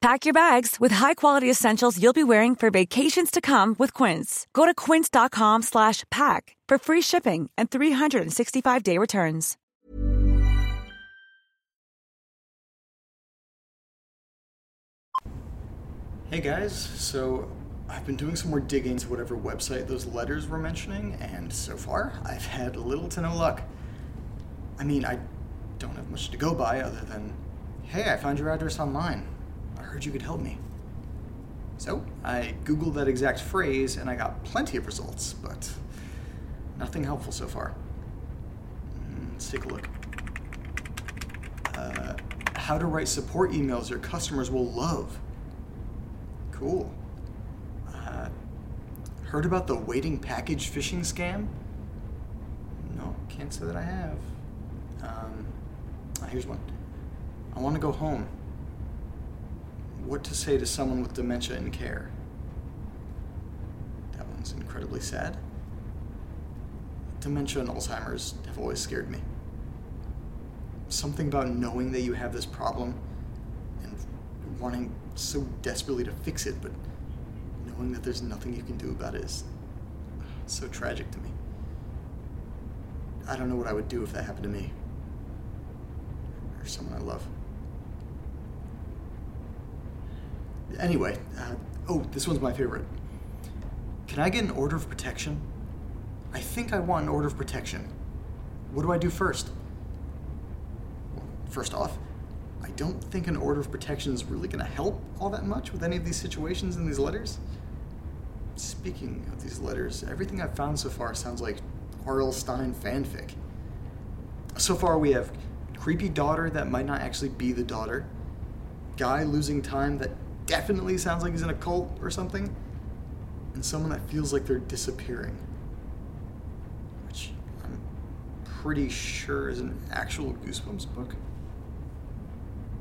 Pack your bags with high-quality essentials you'll be wearing for vacations to come with Quince. Go to quince.com slash pack for free shipping and 365-day returns. Hey guys, so I've been doing some more digging into whatever website those letters were mentioning, and so far I've had little to no luck. I mean, I don't have much to go by other than, hey, I found your address online. Heard you could help me. So I Googled that exact phrase and I got plenty of results, but nothing helpful so far. Mm, Let's take a look. Uh, how to write support emails your customers will love. Cool. Uh, heard about the waiting package phishing scam? No, can't say that I have. Um, here's one. I want to go home. What to say to someone with dementia in care? That one's incredibly sad. Dementia and Alzheimer's have always scared me. Something about knowing that you have this problem and wanting so desperately to fix it, but knowing that there's nothing you can do about it is so tragic to me. I don't know what I would do if that happened to me or someone I love. Anyway, uh, oh, this one's my favorite. Can I get an order of protection? I think I want an order of protection. What do I do first? First off, I don't think an order of protection is really going to help all that much with any of these situations in these letters. Speaking of these letters, everything I've found so far sounds like R.L. Stine fanfic. So far, we have creepy daughter that might not actually be the daughter, guy losing time that definitely sounds like he's in a cult or something, and someone that feels like they're disappearing. Which I'm pretty sure is an actual Goosebumps book.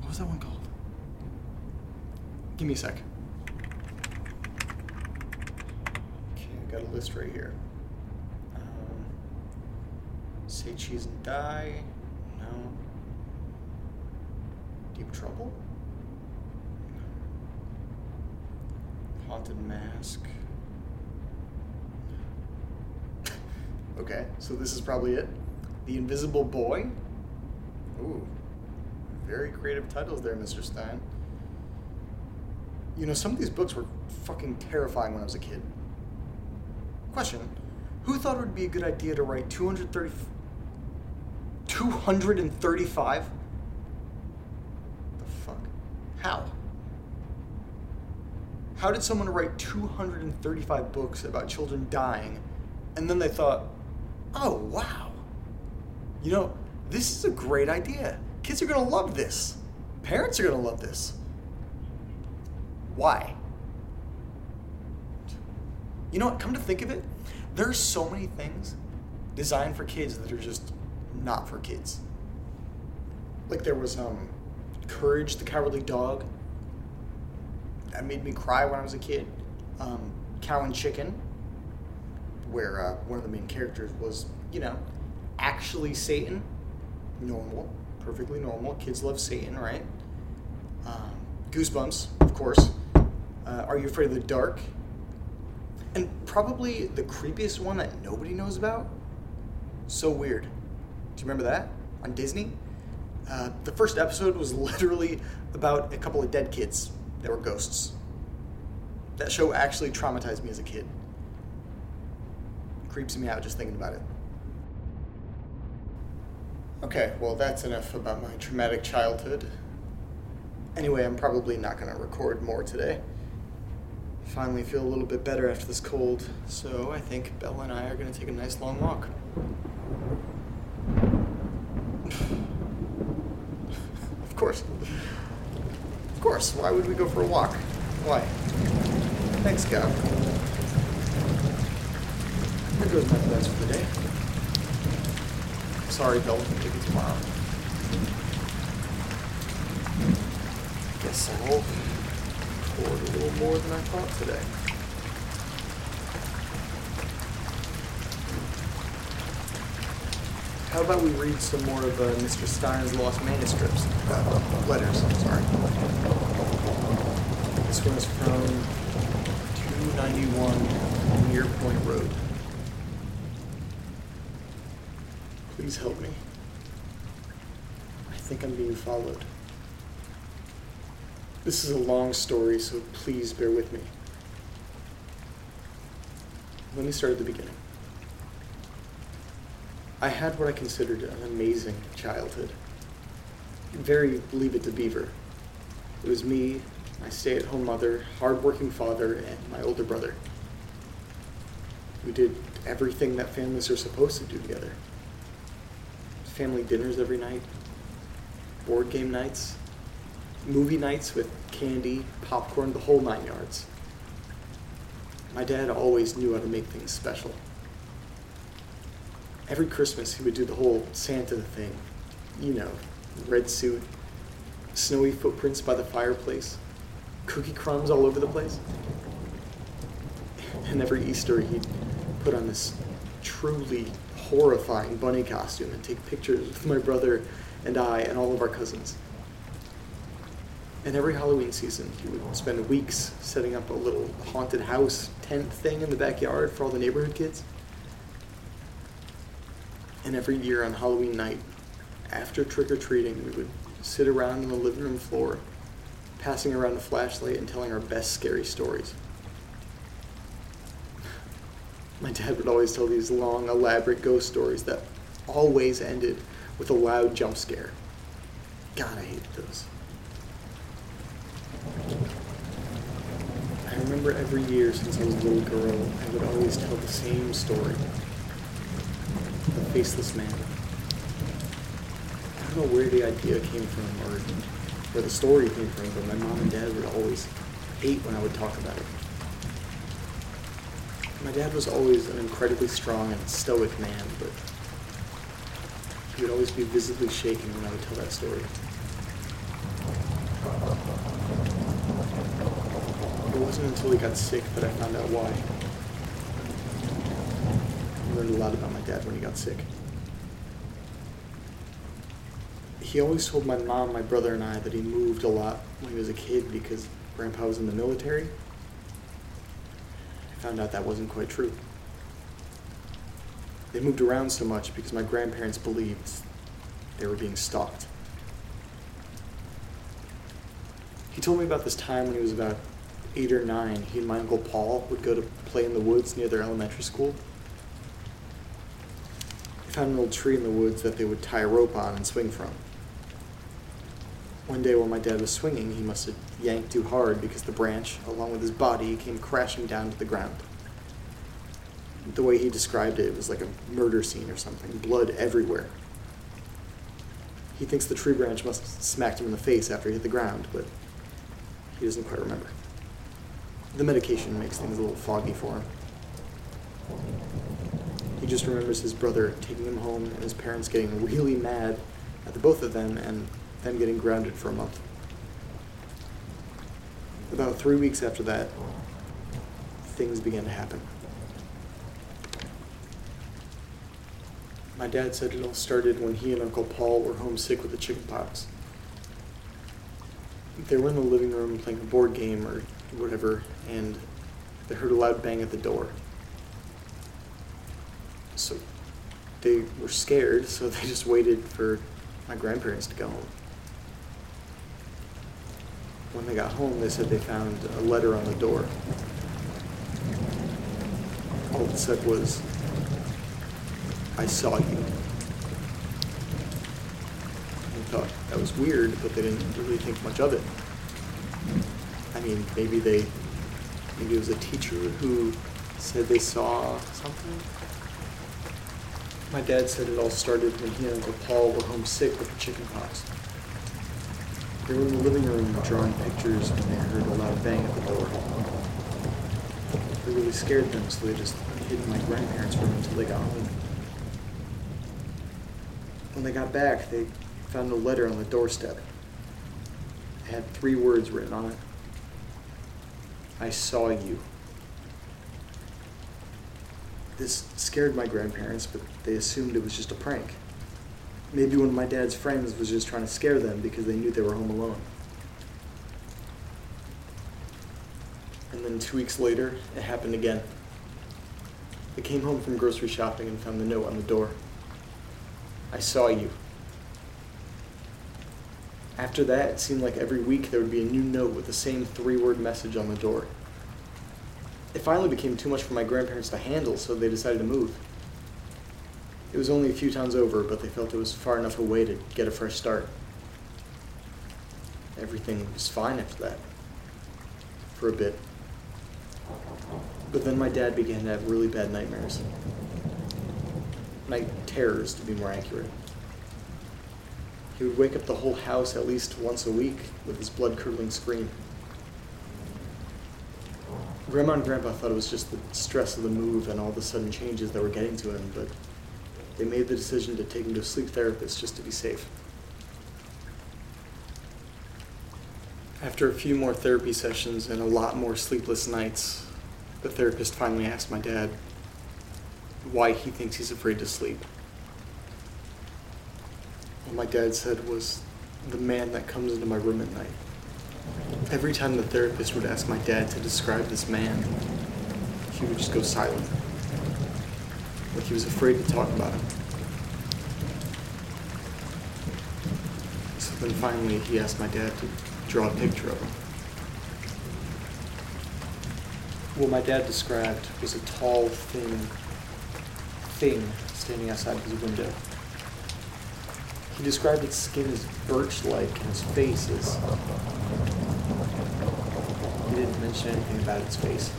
What was that one called? Give me a sec. Okay, I got a list right here. Um, say cheese and die. No. Deep trouble? Haunted mask. okay, so this is probably it. The Invisible Boy. Ooh, very creative titles there, Mr. Stine. You know, some of these books were fucking terrifying when I was a kid. Question Who thought it would be a good idea to write 230. 235? The fuck? How? How did someone write 235 books about children dying and then they thought, oh wow, you know, this is a great idea. Kids are gonna love this. Parents are gonna love this. Why? You know what? Come to think of it, there are so many things designed for kids that are just not for kids. Like there was um, Courage the Cowardly Dog. That made me cry when I was a kid. Um, Cow and Chicken, where uh, one of the main characters was, you know, actually Satan. Normal, perfectly normal. Kids love Satan, right? Um, Goosebumps, of course. Uh, Are You Afraid of the Dark? And probably the creepiest one that nobody knows about. So weird. Do you remember that on Disney? Uh, the first episode was literally about a couple of dead kids that were ghosts. That show actually traumatized me as a kid. Creeps me out just thinking about it. Okay, well, that's enough about my traumatic childhood. Anyway, I'm probably not going to record more today. Finally feel a little bit better after this cold, so I think Bella and I are going to take a nice long walk. of course. Of course. Why would we go for a walk? Why? Thanks, God. There goes my plans for the day. Sorry, Bella. Maybe tomorrow. Guess I'll record a little more than I thought today. How about we read some more of uh, Mr. Stine's lost manuscripts? Uh, letters, sorry. This one's from 291 Near Point Road. Please help me. I think I'm being followed. This is a long story, so please bear with me. Let me start at the beginning. I had what I considered an amazing childhood. Very Leave It to Beaver. It was me, my stay at home mother, hardworking father, and my older brother. We did everything that families are supposed to do together family dinners every night, board game nights, movie nights with candy, popcorn, the whole nine yards. My dad always knew how to make things special. Every Christmas, he would do the whole Santa thing. You know, red suit, snowy footprints by the fireplace, cookie crumbs all over the place. And every Easter, he'd put on this truly horrifying bunny costume and take pictures with my brother and I and all of our cousins. And every Halloween season, he would spend weeks setting up a little haunted house tent thing in the backyard for all the neighborhood kids. And every year on Halloween night, after trick or treating, we would sit around on the living room floor, passing around a flashlight and telling our best scary stories. My dad would always tell these long, elaborate ghost stories that always ended with a loud jump scare. God, I hated those. I remember every year since I was a little girl, I would always tell the same story. Faceless man. I don't know where the idea came from or where the story came from, but my mom and dad would always hate when I would talk about it. My dad was always an incredibly strong and stoic man, but he would always be visibly shaken when I would tell that story. It wasn't until he got sick that I found out why. Learned a lot about my dad when he got sick. He always told my mom, my brother, and I that he moved a lot when he was a kid because Grandpa was in the military. I found out that wasn't quite true. They moved around so much because my grandparents believed they were being stalked. He told me about this time when he was about eight or nine. He and my Uncle Paul would go to play in the woods near their elementary school. Found an old tree in the woods that they would tie a rope on and swing from. One day while my dad was swinging, he must have yanked too hard because the branch, along with his body, came crashing down to the ground. The way he described it, it was like a murder scene or something, blood everywhere. He thinks the tree branch must have smacked him in the face after he hit the ground, but he doesn't quite remember. The medication makes things a little foggy for him. He just remembers his brother taking him home and his parents getting really mad at the both of them and them getting grounded for a month. About three weeks after that, things began to happen. My dad said it all started when he and Uncle Paul were homesick with the chickenpox. They were in the living room playing a board game or whatever, and they heard a loud bang at the door. So they were scared, so they just waited for my grandparents to go home. When they got home, they said they found a letter on the door. All it said was, I saw you. I thought that was weird, but they didn't really think much of it. I mean, maybe they, maybe it was a teacher who said they saw something. My dad said it all started when he and Uncle Paul were homesick with the chickenpox. They were in the living room drawing pictures when they heard a loud bang at the door. It really scared them, so they just hid in my grandparents' room until they got home. When they got back, they found a letter on the doorstep. It had three words written on it. I saw you. This scared my grandparents, but they assumed it was just a prank. Maybe one of my dad's friends was just trying to scare them because they knew they were home alone. And then two weeks later, it happened again. They came home from grocery shopping and found the note on the door. I saw you. After that, it seemed like every week there would be a new note with the same three word message on the door. It finally became too much for my grandparents to handle, so they decided to move. It was only a few towns over, but they felt it was far enough away to get a fresh start. Everything was fine after that. For a bit. But then my dad began to have really bad nightmares. Night terrors, to be more accurate. He would wake up the whole house at least once a week with his blood curdling scream. Grandma and Grandpa thought it was just the stress of the move and all the sudden changes that were getting to him, but they made the decision to take him to a sleep therapist just to be safe. After a few more therapy sessions and a lot more sleepless nights, the therapist finally asked my dad why he thinks he's afraid to sleep. What my dad said was the man that comes into my room at night. Every time the therapist would ask my dad to describe this man, he would just go silent. Like he was afraid to talk about it. So then finally he asked my dad to draw a picture of him. What my dad described was a tall, thin thing standing outside his window. He described its skin as birch-like and its face as... He didn't mention anything about its face.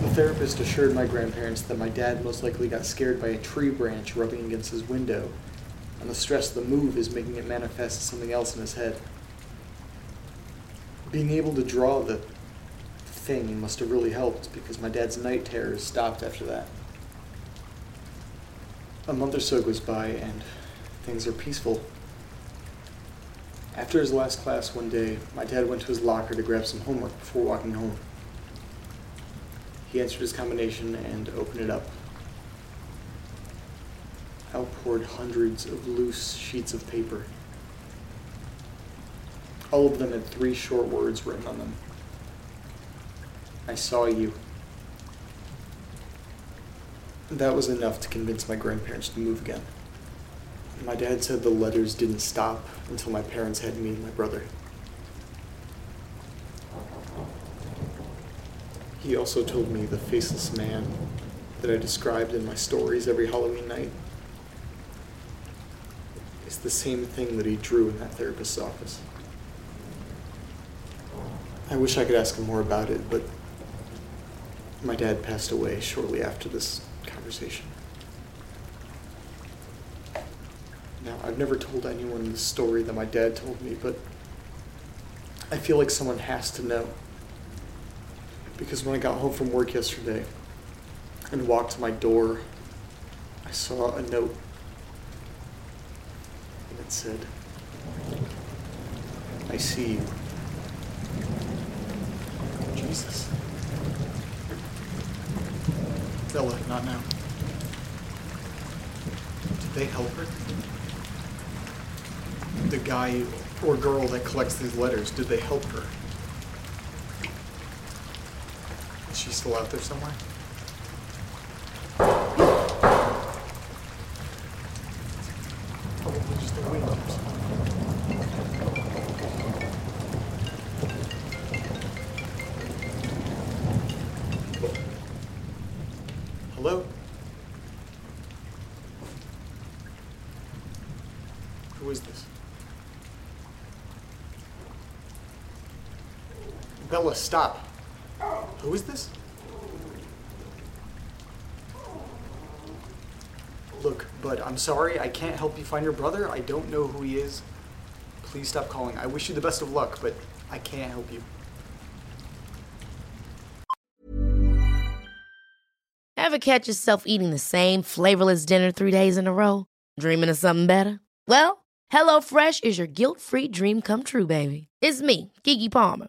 The therapist assured my grandparents that my dad most likely got scared by a tree branch rubbing against his window and the stress of the move is making it manifest as something else in his head. Being able to draw the thing must have really helped because my dad's night terrors stopped after that. A month or so goes by and things are peaceful. After his last class one day, my dad went to his locker to grab some homework before walking home. He answered his combination and opened it up. Out poured hundreds of loose sheets of paper. All of them had three short words written on them. I saw you. That was enough to convince my grandparents to move again. My dad said the letters didn't stop until my parents had me and my brother. He also told me the faceless man that I described in my stories every Halloween night is the same thing that he drew in that therapist's office. I wish I could ask him more about it, but my dad passed away shortly after this conversation. Now, I've never told anyone the story that my dad told me, but I feel like someone has to know. Because when I got home from work yesterday and walked to my door, I saw a note. And it said, I see you. Jesus. Bella, not now. Did they help her? The guy or girl that collects these letters, did they help her? She still out there somewhere? Hello? Who is this? Bella, stop. Who is this? Look, bud, I'm sorry. I can't help you find your brother. I don't know who he is. Please stop calling. I wish you the best of luck, but I can't help you. Ever catch yourself eating the same flavorless dinner three days in a row? Dreaming of something better? Well, HelloFresh is your guilt free dream come true, baby. It's me, Keke Palmer.